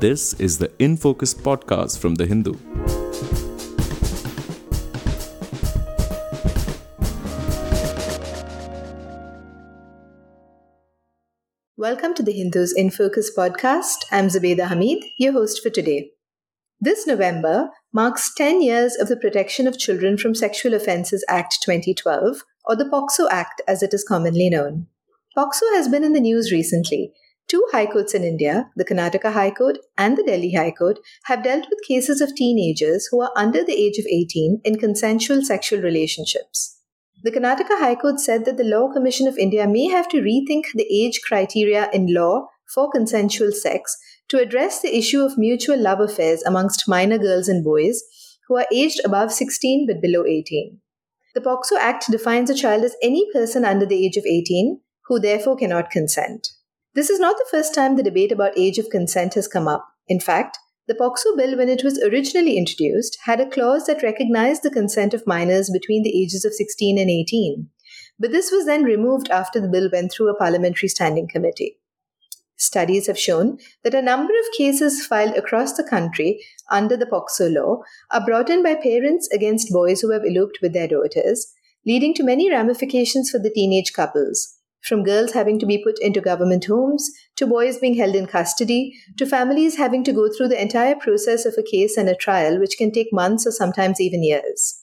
This is the In Focus podcast from The Hindu. Welcome to the Hindus in Focus podcast. I'm Zubeda Hamid, your host for today. This November marks 10 years of the Protection of Children from Sexual Offences Act 2012, or the POCSO Act as it is commonly known. POCSO has been in the news recently. Two high courts in India, the Karnataka High Court and the Delhi High Court, have dealt with cases of teenagers who are under the age of 18 in consensual sexual relationships. The Karnataka High Court said that the Law Commission of India may have to rethink the age criteria in law for consensual sex to address the issue of mutual love affairs amongst minor girls and boys who are aged above 16 but below 18. The POCSO Act defines a child as any person under the age of 18 who therefore cannot consent. This is not the first time the debate about age of consent has come up. In fact, the POCSO bill, when it was originally introduced, had a clause that recognized the consent of minors between the ages of 16 and 18. But this was then removed after the bill went through a parliamentary standing committee. Studies have shown that a number of cases filed across the country under the POCSO law are brought in by parents against boys who have eloped with their daughters, leading to many ramifications for the teenage couples, from girls having to be put into government homes, to boys being held in custody, to families having to go through the entire process of a case and a trial, which can take months or sometimes even years.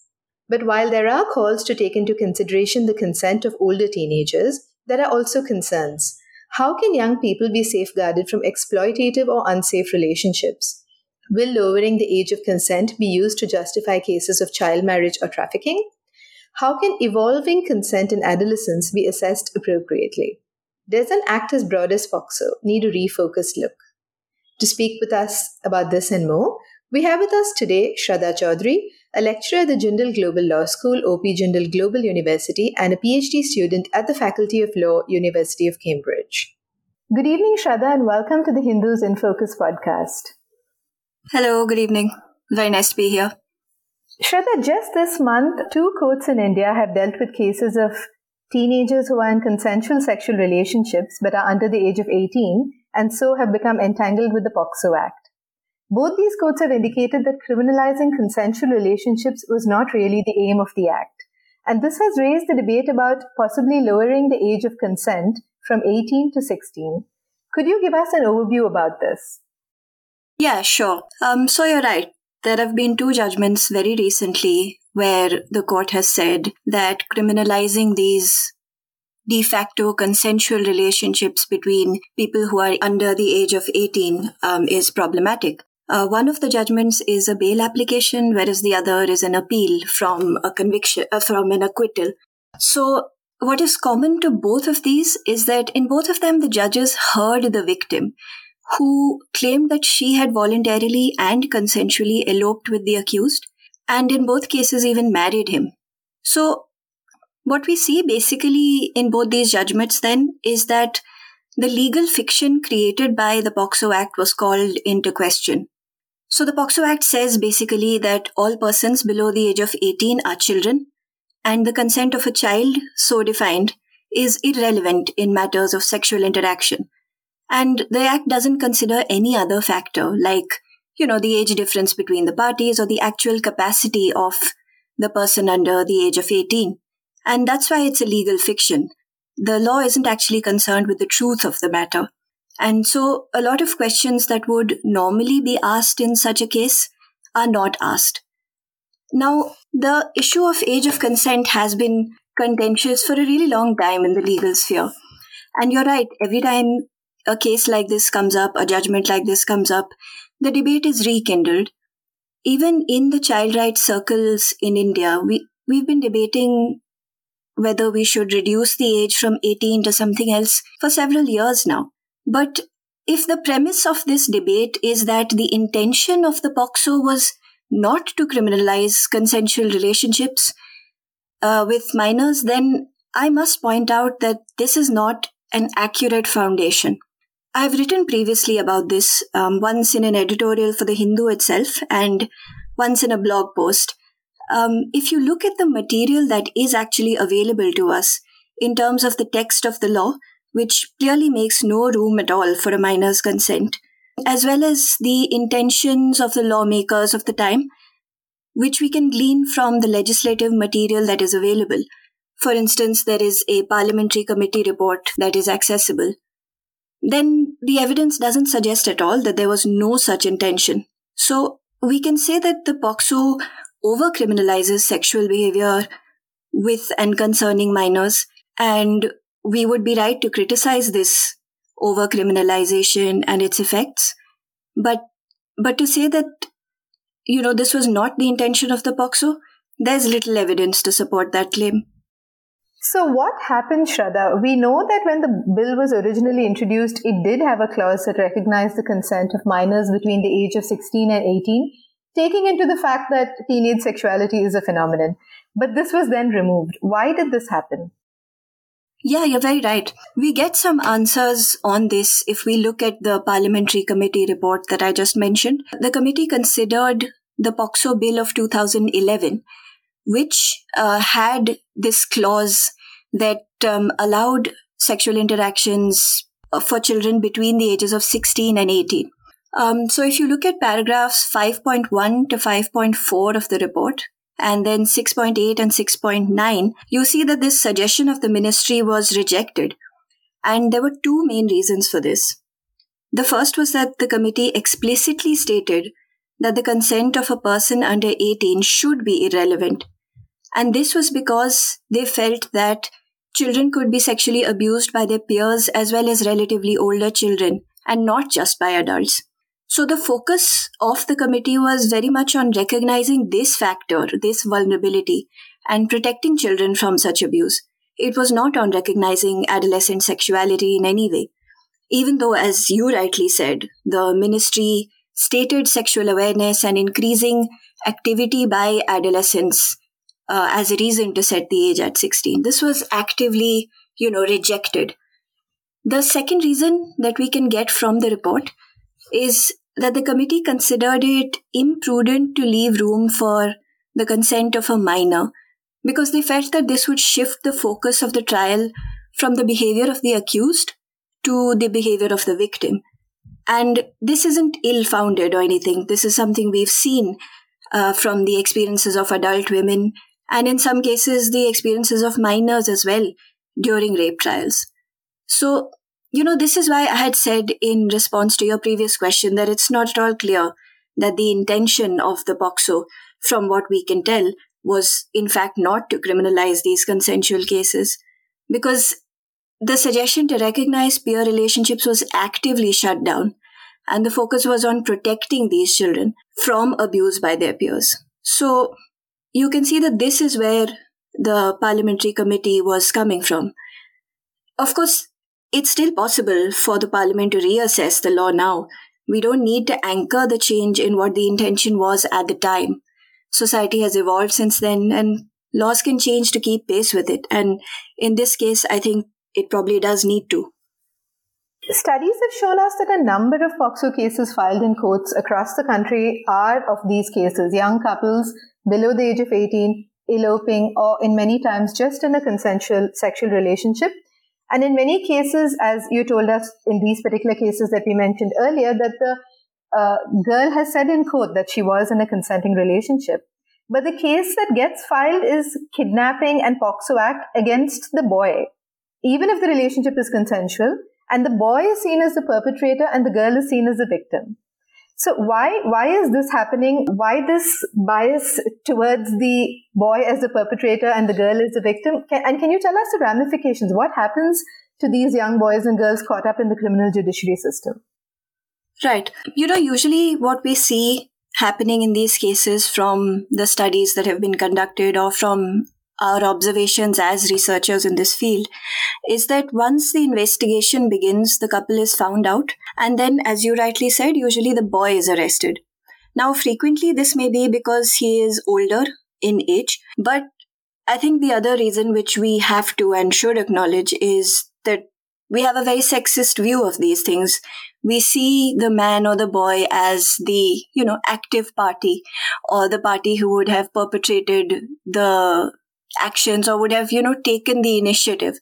But while there are calls to take into consideration the consent of older teenagers, there are also concerns how can young people be safeguarded from exploitative or unsafe relationships? Will lowering the age of consent be used to justify cases of child marriage or trafficking? How can evolving consent in adolescence be assessed appropriately? Does an act as broad as POCSO need a refocused look? To speak with us about this and more, we have with us today Shraddha Chaudhary, a lecturer at the Jindal Global Law School, OP Jindal Global University, and a PhD student at the Faculty of Law, University of Cambridge. Good evening, Shraddha, and welcome to the Hindus in Focus podcast. Hello, good evening. Very nice to be here. Shraddha, just this month, two courts in India have dealt with cases of teenagers who are in consensual sexual relationships but are under the age of 18 and so have become entangled with the POCSO Act. Both these courts have indicated that criminalizing consensual relationships was not really the aim of the Act. And this has raised the debate about possibly lowering the age of consent from 18 to 16. Could you give us an overview about this? Yeah, sure. Um, so you're right. There have been two judgments very recently where the court has said that criminalizing these de facto consensual relationships between people who are under the age of 18 um, is problematic. Uh, one of the judgments is a bail application, whereas the other is an appeal from a conviction, uh, from an acquittal. So, what is common to both of these is that in both of them, the judges heard the victim, who claimed that she had voluntarily and consensually eloped with the accused, and in both cases, even married him. So, what we see basically in both these judgments then is that the legal fiction created by the POCSO Act was called into question. So the POCSO Act says basically that all persons below the age of 18 are children, and the consent of a child, so defined, is irrelevant in matters of sexual interaction. And the Act doesn't consider any other factor, like, you know, the age difference between the parties or the actual capacity of the person under the age of 18. And that's why it's a legal fiction. The law isn't actually concerned with the truth of the matter. And so a lot of questions that would normally be asked in such a case are not asked. Now, the issue of age of consent has been contentious for a really long time in the legal sphere. And you're right, every time a case like this comes up, a judgment like this comes up, the debate is rekindled. Even in the child rights circles in India, we, we've been debating whether we should reduce the age from 18 to something else for several years now. But if the premise of this debate is that the intention of the POCSO was not to criminalize consensual relationships uh, with minors, then I must point out that this is not an accurate foundation. I've written previously about this, um, once in an editorial for The Hindu itself and once in a blog post. Um, if you look at the material that is actually available to us in terms of the text of the law, which clearly makes no room at all for a minor's consent. as well as the intentions of the lawmakers of the time, which we can glean from the legislative material that is available. For instance, there is a parliamentary committee report that is accessible. Then the evidence doesn't suggest at all that there was no such intention. So we can say that the POCSO over criminalizes sexual behavior with and concerning minors, and we would be right to criticize this over criminalization and its effects. But but to say that you know this was not the intention of the POCSO, there's little evidence to support that claim. So, what happened, Shraddha? We know that when the bill was originally introduced, it did have a clause that recognized the consent of minors between the age of 16 and 18, taking into the fact that teenage sexuality is a phenomenon. But this was then removed. Why did this happen? Yeah, you're very right. We get some answers on this if we look at the parliamentary committee report that I just mentioned. The committee considered the POCSO bill of 2011, which uh, had this clause that um, allowed sexual interactions uh, for children between the ages of 16 and 18. Um, so if you look at paragraphs 5.1 to 5.4 of the report, and then 6.8 and 6.9, you see that this suggestion of the ministry was rejected. And there were two main reasons for this. The first was that the committee explicitly stated that the consent of a person under 18 should be irrelevant. And this was because they felt that children could be sexually abused by their peers as well as relatively older children and not just by adults. So the focus of the committee was very much on recognizing this factor, this vulnerability, and protecting children from such abuse. It was not on recognizing adolescent sexuality in any way. Even though, as you rightly said, the ministry stated sexual awareness and increasing activity by adolescents uh, as a reason to set the age at 16. This was actively, you know, rejected. The second reason that we can get from the report is that the committee considered it imprudent to leave room for the consent of a minor because they felt that this would shift the focus of the trial from the behavior of the accused to the behavior of the victim. And this isn't ill founded or anything. This is something we've seen uh, from the experiences of adult women and in some cases the experiences of minors as well during rape trials. So, you know, this is why I had said in response to your previous question that it's not at all clear that the intention of the POCSO, from what we can tell, was in fact not to criminalize these consensual cases. Because the suggestion to recognize peer relationships was actively shut down, and the focus was on protecting these children from abuse by their peers. So, you can see that this is where the parliamentary committee was coming from. Of course, it's still possible for the parliament to reassess the law now. We don't need to anchor the change in what the intention was at the time. Society has evolved since then, and laws can change to keep pace with it. And in this case, I think it probably does need to. Studies have shown us that a number of POCSO cases filed in courts across the country are of these cases young couples below the age of 18, eloping, or in many times just in a consensual sexual relationship. And in many cases, as you told us in these particular cases that we mentioned earlier, that the uh, girl has said in court that she was in a consenting relationship. But the case that gets filed is kidnapping and POCSO Act against the boy, even if the relationship is consensual, and the boy is seen as the perpetrator and the girl is seen as the victim. So why why is this happening? Why this bias towards the boy as the perpetrator and the girl as the victim? Can, and can you tell us the ramifications? What happens to these young boys and girls caught up in the criminal judiciary system? Right. You know, usually what we see happening in these cases from the studies that have been conducted or from our observations as researchers in this field is that once the investigation begins, the couple is found out, and then, as you rightly said, usually the boy is arrested. Now, frequently, this may be because he is older in age, but I think the other reason which we have to and should acknowledge is that we have a very sexist view of these things. We see the man or the boy as the, you know, active party or the party who would have perpetrated the actions or would have you know taken the initiative.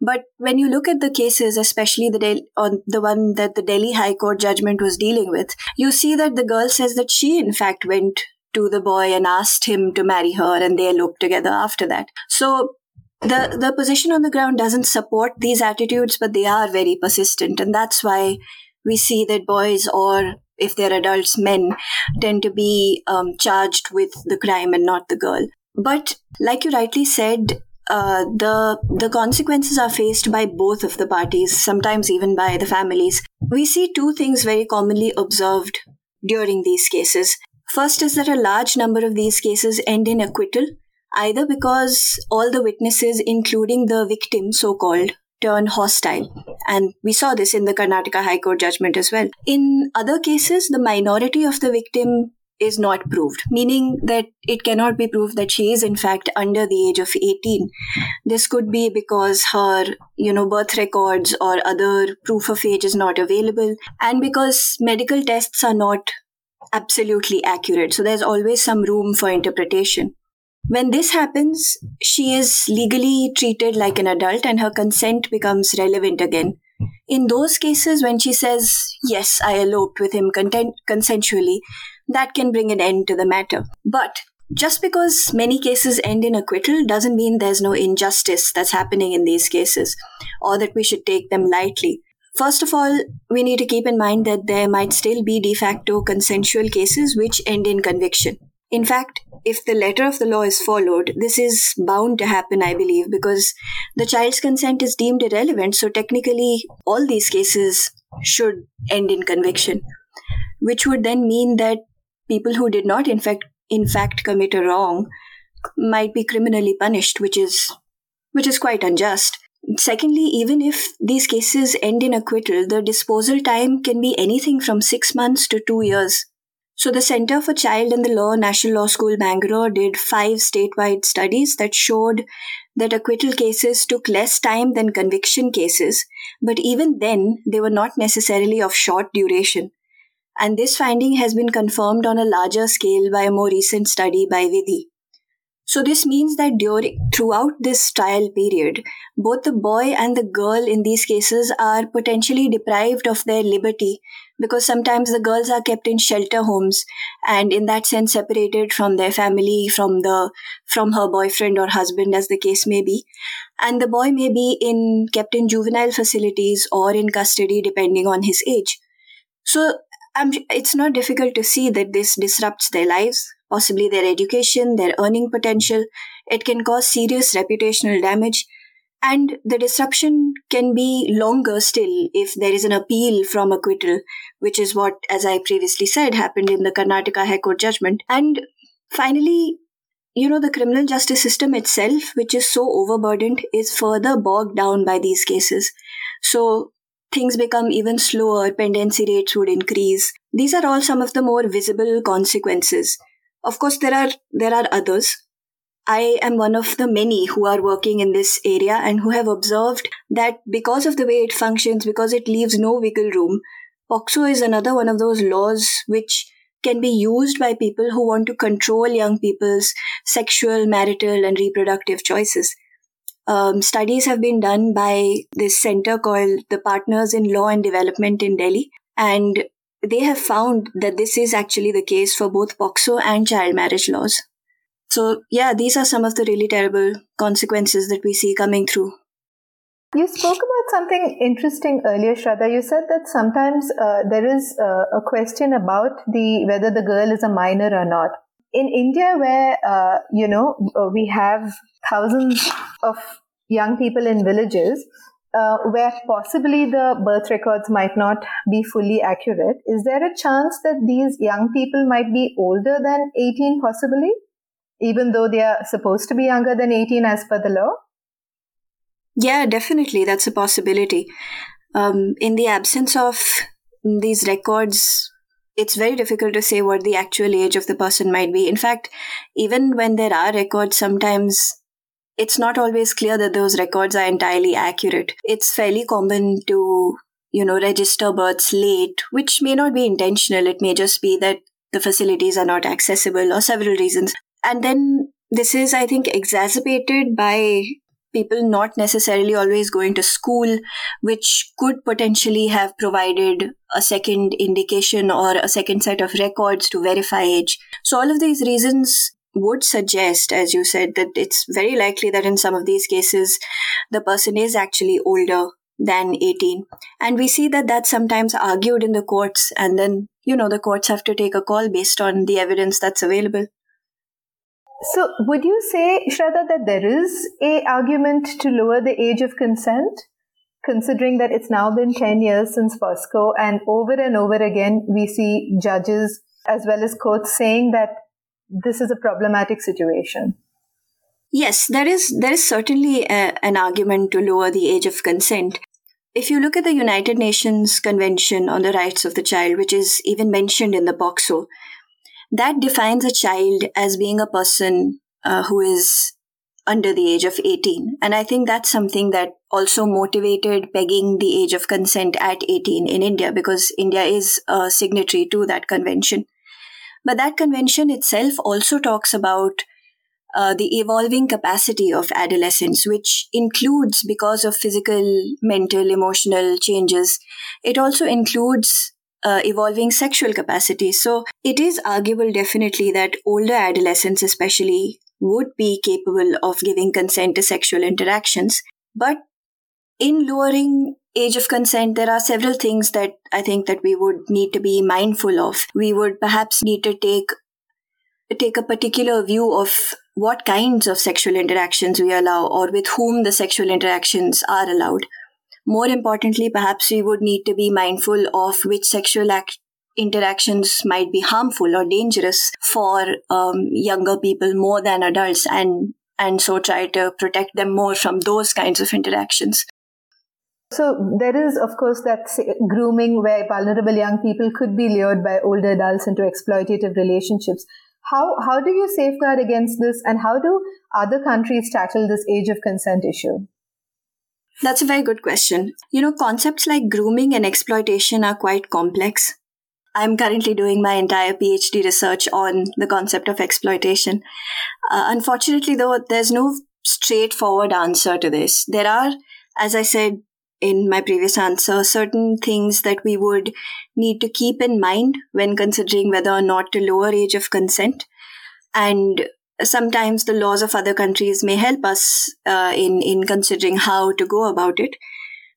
But when you look at the cases especially the Del- on the one that the delhi high court judgment was dealing with you see that the girl says that she in fact went to the boy and asked him to marry her and they eloped together after that. So the the position on the ground doesn't support these attitudes but they are very persistent. And that's why we see that boys or if they're adults men tend to be um, charged with the crime and not the girl but like you rightly said, uh, the the consequences are faced by both of the parties, sometimes even by the families. We see two things very commonly observed during these cases. First is that a large number of these cases end in acquittal, either because all the witnesses, including the victim, so called, turn hostile. And we saw this in the Karnataka High Court judgment as well. In other cases, the minority of the victim is not proved, meaning that it cannot be proved that she is in fact under the age of 18. This could be because her, you know, birth records or other proof of age is not available and because medical tests are not absolutely accurate. So there's always some room for interpretation. When this happens, she is legally treated like an adult and her consent becomes relevant again. In those cases, when she says, Yes, I eloped with him content- consensually, that can bring an end to the matter. But just because many cases end in acquittal doesn't mean there's no injustice that's happening in these cases or that we should take them lightly. First of all, we need to keep in mind that there might still be de facto consensual cases which end in conviction. In fact, if the letter of the law is followed, this is bound to happen, I believe, because the child's consent is deemed irrelevant. So technically, all these cases should end in conviction, which would then mean that people who did not in fact in fact commit a wrong might be criminally punished which is which is quite unjust. Secondly even if these cases end in acquittal the disposal time can be anything from 6 months to 2 years. So the center for child and the law national law school bangalore did five statewide studies that showed that acquittal cases took less time than conviction cases but even then they were not necessarily of short duration and this finding has been confirmed on a larger scale by a more recent study by Vidhi. So this means that during throughout this trial period, both the boy and the girl in these cases are potentially deprived of their liberty because sometimes the girls are kept in shelter homes and in that sense separated from their family, from the from her boyfriend or husband as the case may be. And the boy may be in kept in juvenile facilities or in custody depending on his age. So I'm, it's not difficult to see that this disrupts their lives, possibly their education, their earning potential. It can cause serious reputational damage. And the disruption can be longer still if there is an appeal from acquittal, which is what, as I previously said, happened in the Karnataka High Court judgment. And finally, you know, the criminal justice system itself, which is so overburdened, is further bogged down by these cases. So things become even slower, pendency rates would increase. These are all some of the more visible consequences. Of course, there are, there are others. I am one of the many who are working in this area and who have observed that because of the way it functions, because it leaves no wiggle room, POCSO is another one of those laws which can be used by people who want to control young people's sexual, marital, and reproductive choices um, studies have been done by this center called the Partners in Law and Development in Delhi. And they have found that this is actually the case for both POCSO and child marriage laws. So, yeah, these are some of the really terrible consequences that we see coming through. You spoke about something interesting earlier, Shraddha. You said that sometimes uh, there is uh, a question about the whether the girl is a minor or not in India, where uh, you know uh, we have thousands of young people in villages, uh, where possibly the birth records might not be fully accurate, is there a chance that these young people might be older than 18, possibly, even though they are supposed to be younger than 18 as per the law? Yeah, definitely, that's a possibility. Um, in the absence of these records it's very difficult to say what the actual age of the person might be. In fact, even when there are records, sometimes it's not always clear that those records are entirely accurate. It's fairly common to, you know, register births late, which may not be intentional. It may just be that the facilities are not accessible or several reasons. And then this is, I think, exacerbated by people not necessarily always going to school, which could potentially have provided a second indication or a second set of records to verify age. So, all of these reasons would suggest, as you said, that it's very likely that in some of these cases, the person is actually older than 18. And we see that that's sometimes argued in the courts, and then, you know, the courts have to take a call based on the evidence that's available. So, would you say, Shraddha, that there is a argument to lower the age of consent, considering that it's now been 10 years since POSCO, and over and over again we see judges as well as courts saying that this is a problematic situation? Yes, there is there is certainly a, an argument to lower the age of consent. If you look at the United Nations Convention on the Rights of the Child, which is even mentioned in the POCSO, that defines a child as being a person uh, who is under the age of 18. And I think that's something that also motivated pegging the age of consent at 18 in India because India is a signatory to that convention. But that convention itself also talks about uh, the evolving capacity of adolescents, which includes, because of physical, mental, emotional changes, it also includes uh, evolving sexual capacity. So it is arguable definitely that older adolescents, especially, would be capable of giving consent to sexual interactions. But in lowering age of consent, there are several things that I think that we would need to be mindful of. We would perhaps need to take take a particular view of what kinds of sexual interactions we allow or with whom the sexual interactions are allowed. More importantly, perhaps we would need to be mindful of which sexual act- interactions might be harmful or dangerous for um, younger people more than adults and and so try to protect them more from those kinds of interactions. So there is, of course, that grooming where vulnerable young people could be lured by older adults into exploitative relationships. How how do you safeguard against this, and how do other countries tackle this age of consent issue? That's a very good question. You know, concepts like grooming and exploitation are quite complex. I'm currently doing my entire PhD research on the concept of exploitation. Uh, unfortunately, though, there's no straightforward answer to this. There are, as I said in my previous answer, certain things that we would need to keep in mind when considering whether or not to lower age of consent. And sometimes the laws of other countries may help us uh, in, in considering how to go about it.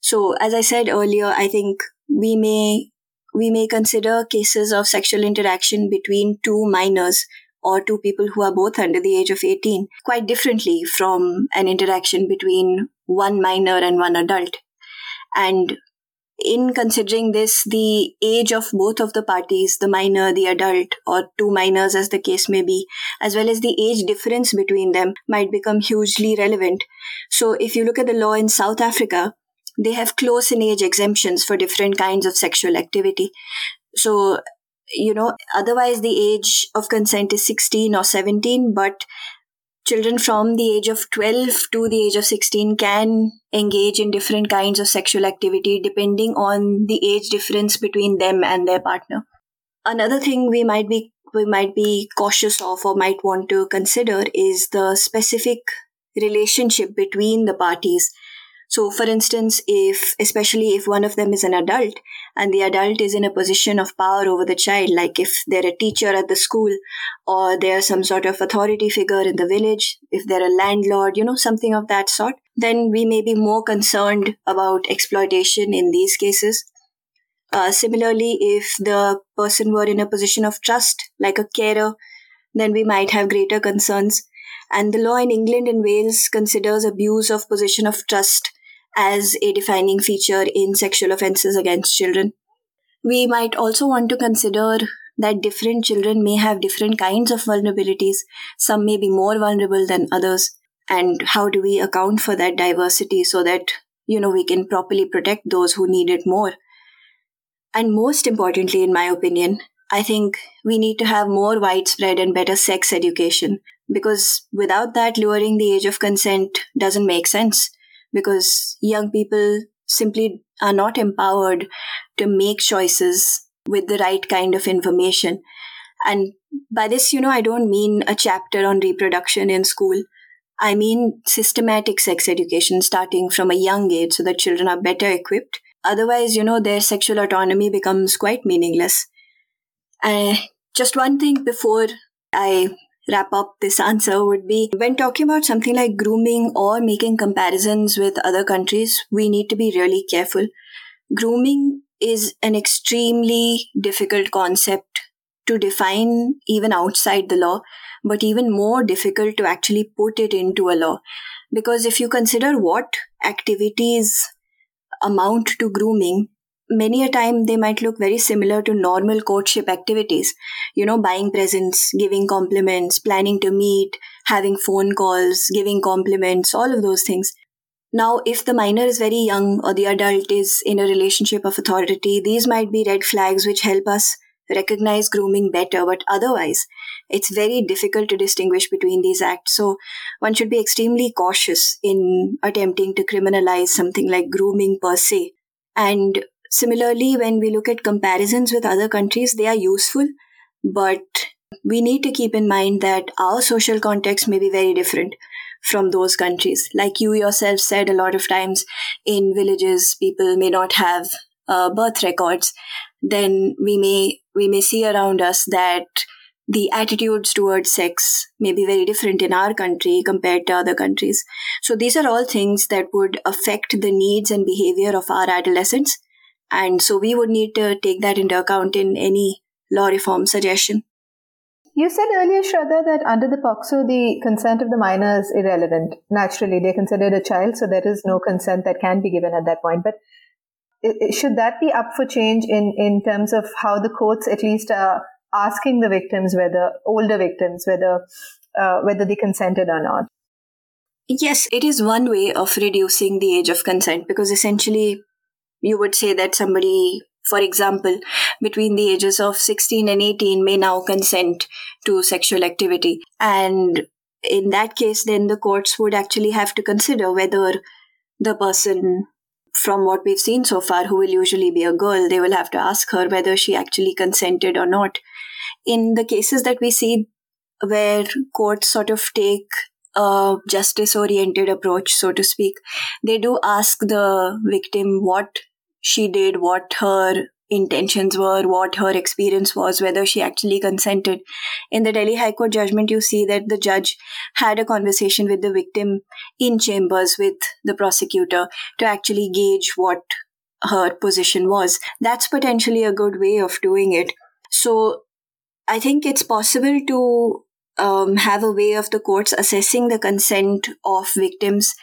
So, as I said earlier, I think we may we may consider cases of sexual interaction between two minors or two people who are both under the age of 18 quite differently from an interaction between one minor and one adult. And in considering this, the age of both of the parties, the minor, the adult, or two minors as the case may be, as well as the age difference between them might become hugely relevant. So if you look at the law in South Africa, they have close in age exemptions for different kinds of sexual activity. So, you know, otherwise the age of consent is 16 or 17, but children from the age of 12 to the age of 16 can engage in different kinds of sexual activity depending on the age difference between them and their partner. Another thing we might be we might be cautious of or might want to consider is the specific relationship between the parties so, for instance, if, especially if one of them is an adult and the adult is in a position of power over the child, like if they're a teacher at the school or they're some sort of authority figure in the village, if they're a landlord, you know, something of that sort, then we may be more concerned about exploitation in these cases. Uh, similarly, if the person were in a position of trust, like a carer, then we might have greater concerns. And the law in England and Wales considers abuse of position of trust as a defining feature in sexual offences against children. We might also want to consider that different children may have different kinds of vulnerabilities. Some may be more vulnerable than others. And how do we account for that diversity so that, you know, we can properly protect those who need it more? And most importantly, in my opinion, I think we need to have more widespread and better sex education because without that, lowering the age of consent doesn't make sense because young people simply are not empowered to make choices with the right kind of information. And by this, you know, I don't mean a chapter on reproduction in school. I mean systematic sex education starting from a young age so that children are better equipped. Otherwise, you know, their sexual autonomy becomes quite meaningless. Uh, just one thing before I wrap up this answer would be when talking about something like grooming or making comparisons with other countries, we need to be really careful. Grooming is an extremely difficult concept to define even outside the law, but even more difficult to actually put it into a law. Because if you consider what activities amount to grooming, many a time they might look very similar to normal courtship activities. You know, buying presents, giving compliments, planning to meet, having phone calls, giving compliments, all of those things. Now, if the minor is very young or the adult is in a relationship of authority, these might be red flags which help us recognize grooming better, but otherwise, it's very difficult to distinguish between these acts. So, one should be extremely cautious in attempting to criminalize something like grooming per se. And similarly, when we look at comparisons with other countries, they are useful, but we need to keep in mind that our social context may be very different from those countries. Like you yourself said, a lot of times in villages, people may not have uh, birth records. Then we may we may see around us that the attitudes towards sex may be very different in our country compared to other countries. So these are all things that would affect the needs and behavior of our adolescents. And so we would need to take that into account in any law reform suggestion. You said earlier, Shraddha, that under the POCSO, the consent of the minor is irrelevant. Naturally, they're considered a child, so there is no consent that can be given at that point. But should that be up for change in, in terms of how the courts at least are asking the victims whether older victims whether uh, whether they consented or not yes it is one way of reducing the age of consent because essentially you would say that somebody for example between the ages of 16 and 18 may now consent to sexual activity and in that case then the courts would actually have to consider whether the person from what we've seen so far, who will usually be a girl, they will have to ask her whether she actually consented or not. In the cases that we see where courts sort of take a justice oriented approach, so to speak, they do ask the victim what she did, what her intentions were, what her experience was, whether she actually consented. In the Delhi High Court judgment, you see that the judge had a conversation with the victim in chambers with the prosecutor to actually gauge what her position was. That's potentially a good way of doing it. So I think it's possible to um, have a way of the courts assessing the consent of victims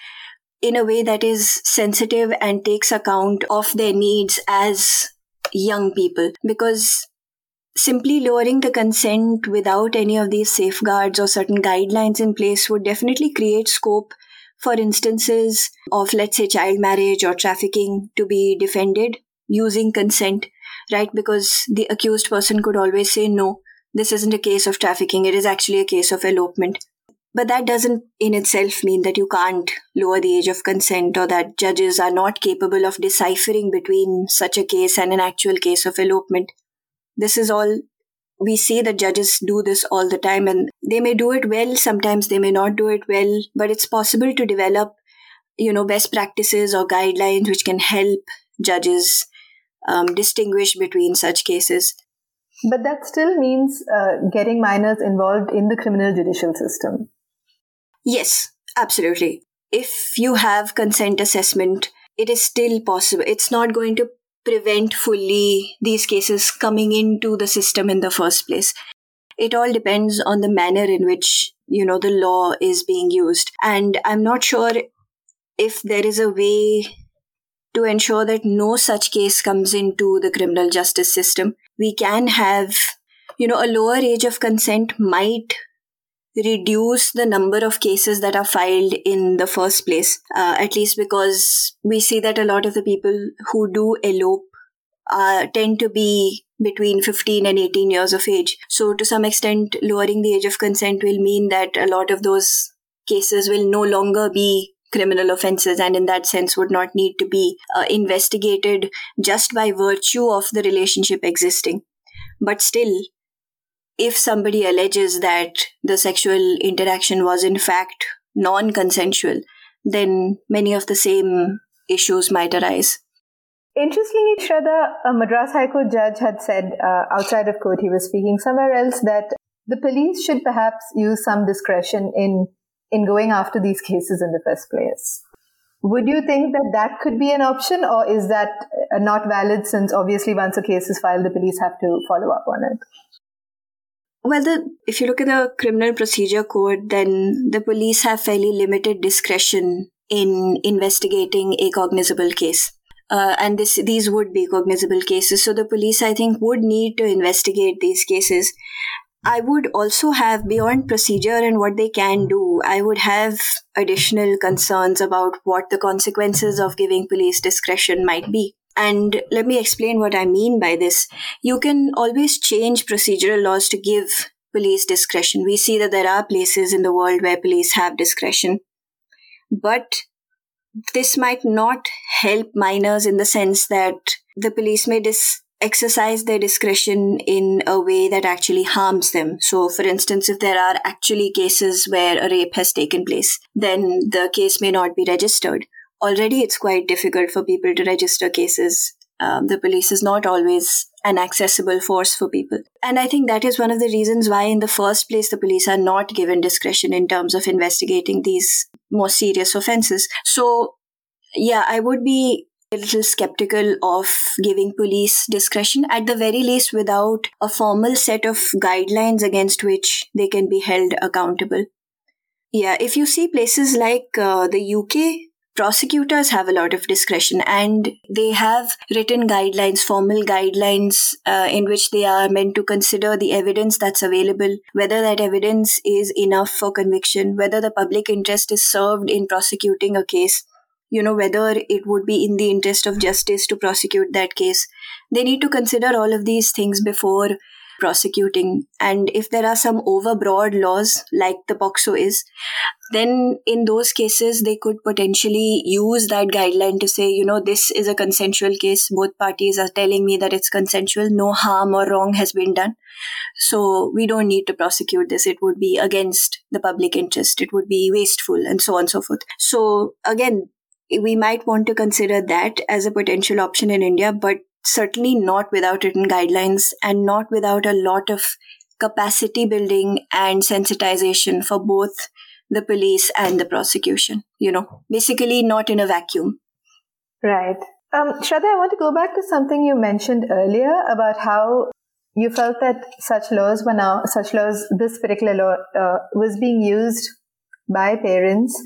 in a way that is sensitive and takes account of their needs as young people because simply lowering the consent without any of these safeguards or certain guidelines in place would definitely create scope for instances of, let's say, child marriage or trafficking to be defended using consent, right? Because the accused person could always say, no, this isn't a case of trafficking, it is actually a case of elopement. But that doesn't in itself mean that you can't lower the age of consent or that judges are not capable of deciphering between such a case and an actual case of elopement. This is all we see that judges do this all the time and they may do it well, sometimes they may not do it well, but it's possible to develop, you know, best practices or guidelines which can help judges um, distinguish between such cases. But that still means uh, getting minors involved in the criminal judicial system. Yes, absolutely. If you have consent assessment, it is still possible. It's not going to prevent fully these cases coming into the system in the first place. It all depends on the manner in which, you know, the law is being used. And I'm not sure if there is a way to ensure that no such case comes into the criminal justice system. We can have, you know, a lower age of consent might reduce the number of cases that are filed in the first place, uh, at least because we see that a lot of the people who do elope uh, tend to be between 15 and 18 years of age. So, to some extent, lowering the age of consent will mean that a lot of those cases will no longer be criminal offenses and in that sense would not need to be uh, investigated just by virtue of the relationship existing. But still, if somebody alleges that the sexual interaction was in fact non consensual, then many of the same issues might arise. Interestingly, Shraddha, a Madras High Court judge had said uh, outside of court, he was speaking somewhere else, that the police should perhaps use some discretion in in going after these cases in the first place. Would you think that that could be an option, or is that uh, not valid since obviously once a case is filed, the police have to follow up on it? Well, the, if you look at the criminal procedure code, then the police have fairly limited discretion in investigating a cognizable case. Uh, and this these would be cognizable cases. So the police, I think, would need to investigate these cases. I would also have beyond procedure and what they can do, I would have additional concerns about what the consequences of giving police discretion might be. And let me explain what I mean by this. You can always change procedural laws to give police discretion. We see that there are places in the world where police have discretion. But this might not help minors in the sense that the police may dis- exercise their discretion in a way that actually harms them. So, for instance, if there are actually cases where a rape has taken place, then the case may not be registered. Already, it's quite difficult for people to register cases. Um, the police is not always an accessible force for people. And I think that is one of the reasons why, in the first place, the police are not given discretion in terms of investigating these more serious offenses. So, yeah, I would be a little skeptical of giving police discretion, at the very least, without a formal set of guidelines against which they can be held accountable. Yeah, if you see places like uh, the UK, prosecutors have a lot of discretion and they have written guidelines, formal guidelines, uh, in which they are meant to consider the evidence that's available, whether that evidence is enough for conviction, whether the public interest is served in prosecuting a case you know whether it would be in the interest of justice to prosecute that case. They need to consider all of these things before prosecuting. And if there are some overbroad laws like the POCSO is then in those cases they could potentially use that guideline to say you know this is a consensual case. Both parties are telling me that it's consensual. No harm or wrong has been done. So we don't need to prosecute this. It would be against the public interest. It would be wasteful and so on and so forth. So again we might want to consider that as a potential option in India, but certainly not without written guidelines and not without a lot of capacity building and sensitization for both the police and the prosecution. You know, basically not in a vacuum. Right. Um, Shraddha, I want to go back to something you mentioned earlier about how you felt that such laws were now, such laws, this particular law uh, was being used by parents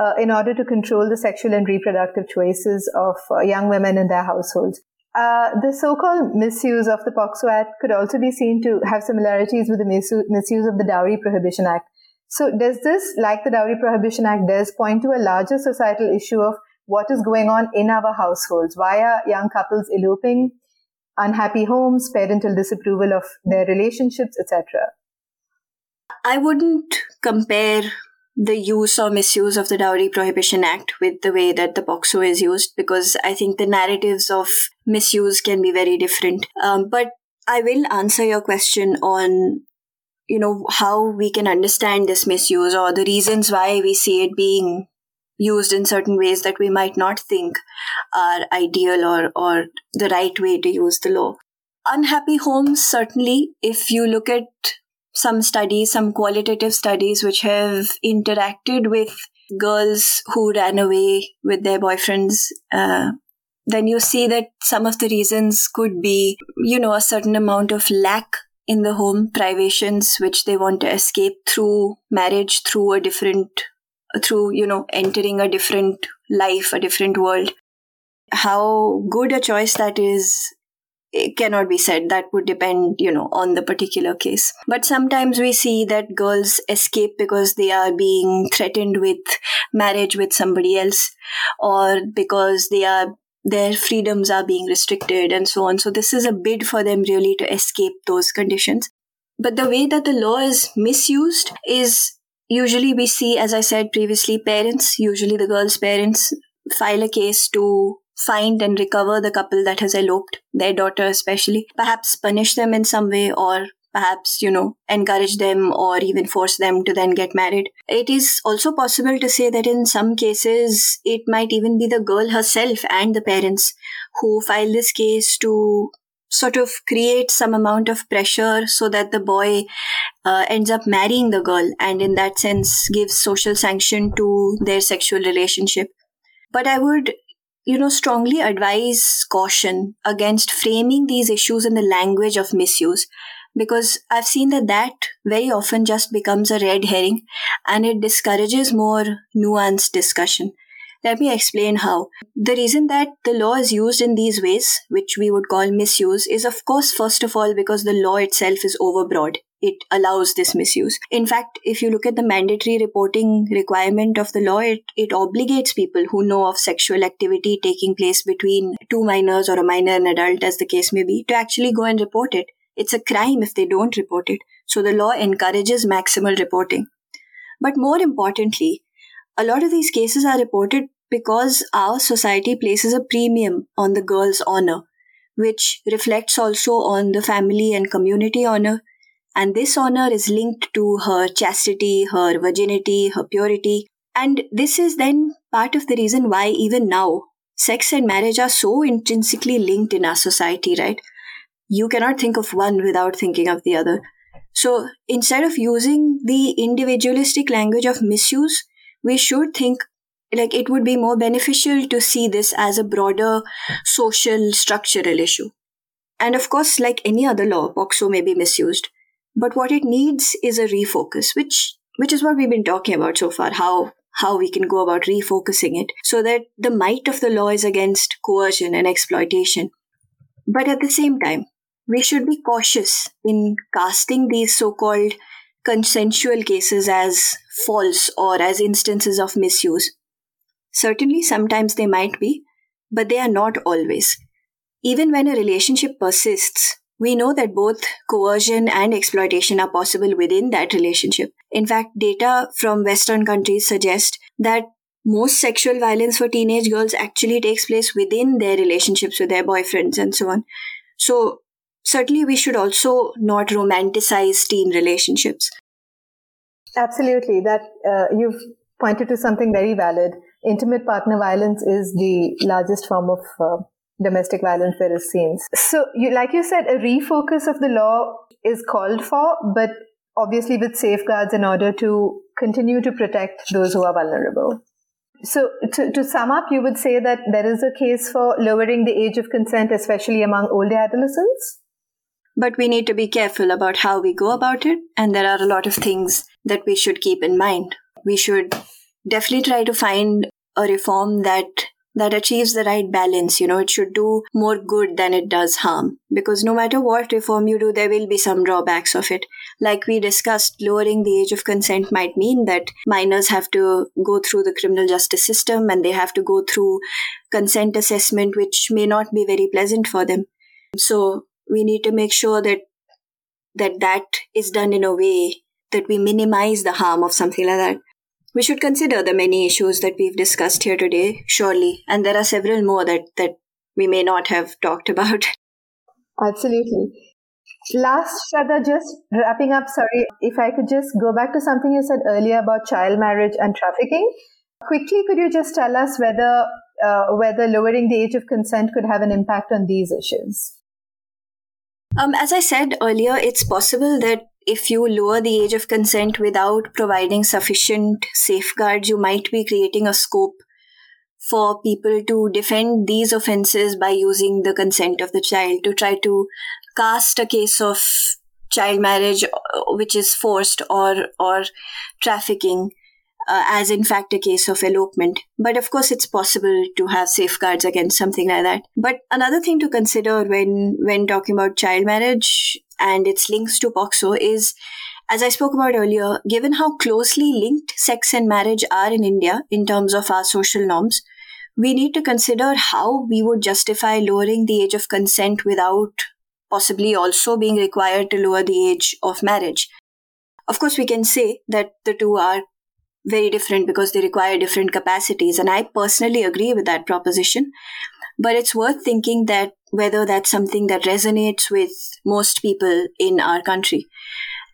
uh, in order to control the sexual and reproductive choices of uh, young women in their households. Uh, the so-called misuse of the POCSO Act could also be seen to have similarities with the misuse of the Dowry Prohibition Act. So does this, like the Dowry Prohibition Act does, point to a larger societal issue of what is going on in our households? Why are young couples eloping? Unhappy homes, parental disapproval of their relationships, etc. I wouldn't compare the use or misuse of the Dowry Prohibition Act with the way that the POCSO is used because I think the narratives of misuse can be very different. Um, but I will answer your question on you know how we can understand this misuse or the reasons why we see it being used in certain ways that we might not think are ideal or or the right way to use the law unhappy homes certainly if you look at some studies, some qualitative studies, which have interacted with girls who ran away with their boyfriends, uh, then you see that some of the reasons could be, you know, a certain amount of lack in the home, privations, which they want to escape through marriage, through a different, through, you know, entering a different life, a different world. How good a choice that is it cannot be said. That would depend you know on the particular case. But sometimes we see that girls escape because they are being threatened with marriage with somebody else or because they are their freedoms are being restricted and so on. So this is a bid for them really to escape those conditions. But the way that the law is misused is usually we see as i said previously parents usually the girl's parents file a case to find and recover the couple that has eloped, their daughter especially, perhaps punish them in some way or perhaps, you know, encourage them or even force them to then get married. It is also possible to say that in some cases, it might even be the girl herself and the parents who file this case to sort of create some amount of pressure so that the boy uh, ends up marrying the girl and in that sense gives social sanction to their sexual relationship. But I would you know, strongly advise caution against framing these issues in the language of misuse because I've seen that that very often just becomes a red herring and it discourages more nuanced discussion. Let me explain how. The reason that the law is used in these ways, which we would call misuse, is of course, first of all, because the law itself is overbroad it allows this misuse. In fact, if you look at the mandatory reporting requirement of the law, it, it obligates people who know of sexual activity taking place between two minors or a minor and adult, as the case may be, to actually go and report it. It's a crime if they don't report it. So the law encourages maximal reporting. But more importantly, a lot of these cases are reported because our society places a premium on the girl's honor, which reflects also on the family and community honor and this honor is linked to her chastity, her virginity, her purity. And this is then part of the reason why, even now, sex and marriage are so intrinsically linked in our society, right? You cannot think of one without thinking of the other. So instead of using the individualistic language of misuse, we should think like it would be more beneficial to see this as a broader social structural issue. And of course, like any other law, POCSO may be misused. But what it needs is a refocus, which which is what we've been talking about so far, how how we can go about refocusing it so that the might of the law is against coercion and exploitation. But at the same time, we should be cautious in casting these so called consensual cases as false or as instances of misuse. Certainly, sometimes they might be, but they are not always. Even when a relationship persists, we know that both coercion and exploitation are possible within that relationship. In fact, data from Western countries suggest that most sexual violence for teenage girls actually takes place within their relationships with their boyfriends and so on. So, certainly, we should also not romanticize teen relationships. Absolutely. That uh, you've pointed to something very valid. Intimate partner violence is the largest form of uh, domestic violence there is seen. So, you, like you said, a refocus of the law is called for, but obviously with safeguards in order to continue to protect those who are vulnerable. So, to, to sum up, you would say that there is a case for lowering the age of consent, especially among older adolescents? But we need to be careful about how we go about it, and there are a lot of things that we should keep in mind. We should definitely try to find a reform that that achieves the right balance. You know, it should do more good than it does harm. Because no matter what reform you do, there will be some drawbacks of it. Like we discussed, lowering the age of consent might mean that minors have to go through the criminal justice system and they have to go through consent assessment, which may not be very pleasant for them. So we need to make sure that that that is done in a way that we minimize the harm of something like that. We should consider the many issues that we've discussed here today, surely, and there are several more that, that we may not have talked about. Absolutely. Last, Shraddha, just wrapping up, sorry, if I could just go back to something you said earlier about child marriage and trafficking. Quickly, could you just tell us whether uh, whether lowering the age of consent could have an impact on these issues? Um, as I said earlier, it's possible that if you lower the age of consent without providing sufficient safeguards, you might be creating a scope for people to defend these offenses by using the consent of the child to try to cast a case of child marriage uh, which is forced or or trafficking uh, as in fact a case of elopement. But of course, it's possible to have safeguards against something like that. But another thing to consider when when talking about child marriage and its links to POCSO is, as I spoke about earlier, given how closely linked sex and marriage are in India in terms of our social norms, we need to consider how we would justify lowering the age of consent without possibly also being required to lower the age of marriage. Of course, we can say that the two are very different because they require different capacities. And I personally agree with that proposition. But it's worth thinking that whether that's something that resonates with most people in our country.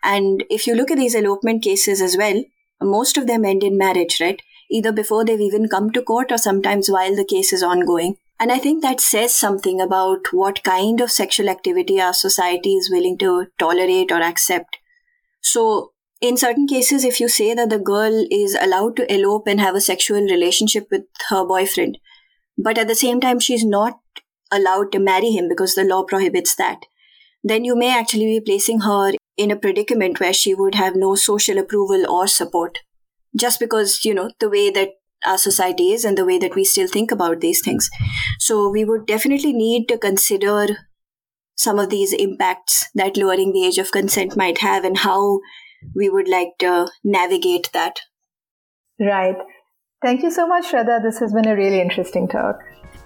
And if you look at these elopement cases as well, most of them end in marriage, right? Either before they've even come to court or sometimes while the case is ongoing. And I think that says something about what kind of sexual activity our society is willing to tolerate or accept. So, in certain cases, if you say that the girl is allowed to elope and have a sexual relationship with her boyfriend, but at the same time she's not allowed to marry him because the law prohibits that, then you may actually be placing her in a predicament where she would have no social approval or support. Just because, you know, the way that our society is and the way that we still think about these things. So we would definitely need to consider some of these impacts that lowering the age of consent might have and how we would like to navigate that. Right. Thank you so much, Shraddha. This has been a really interesting talk.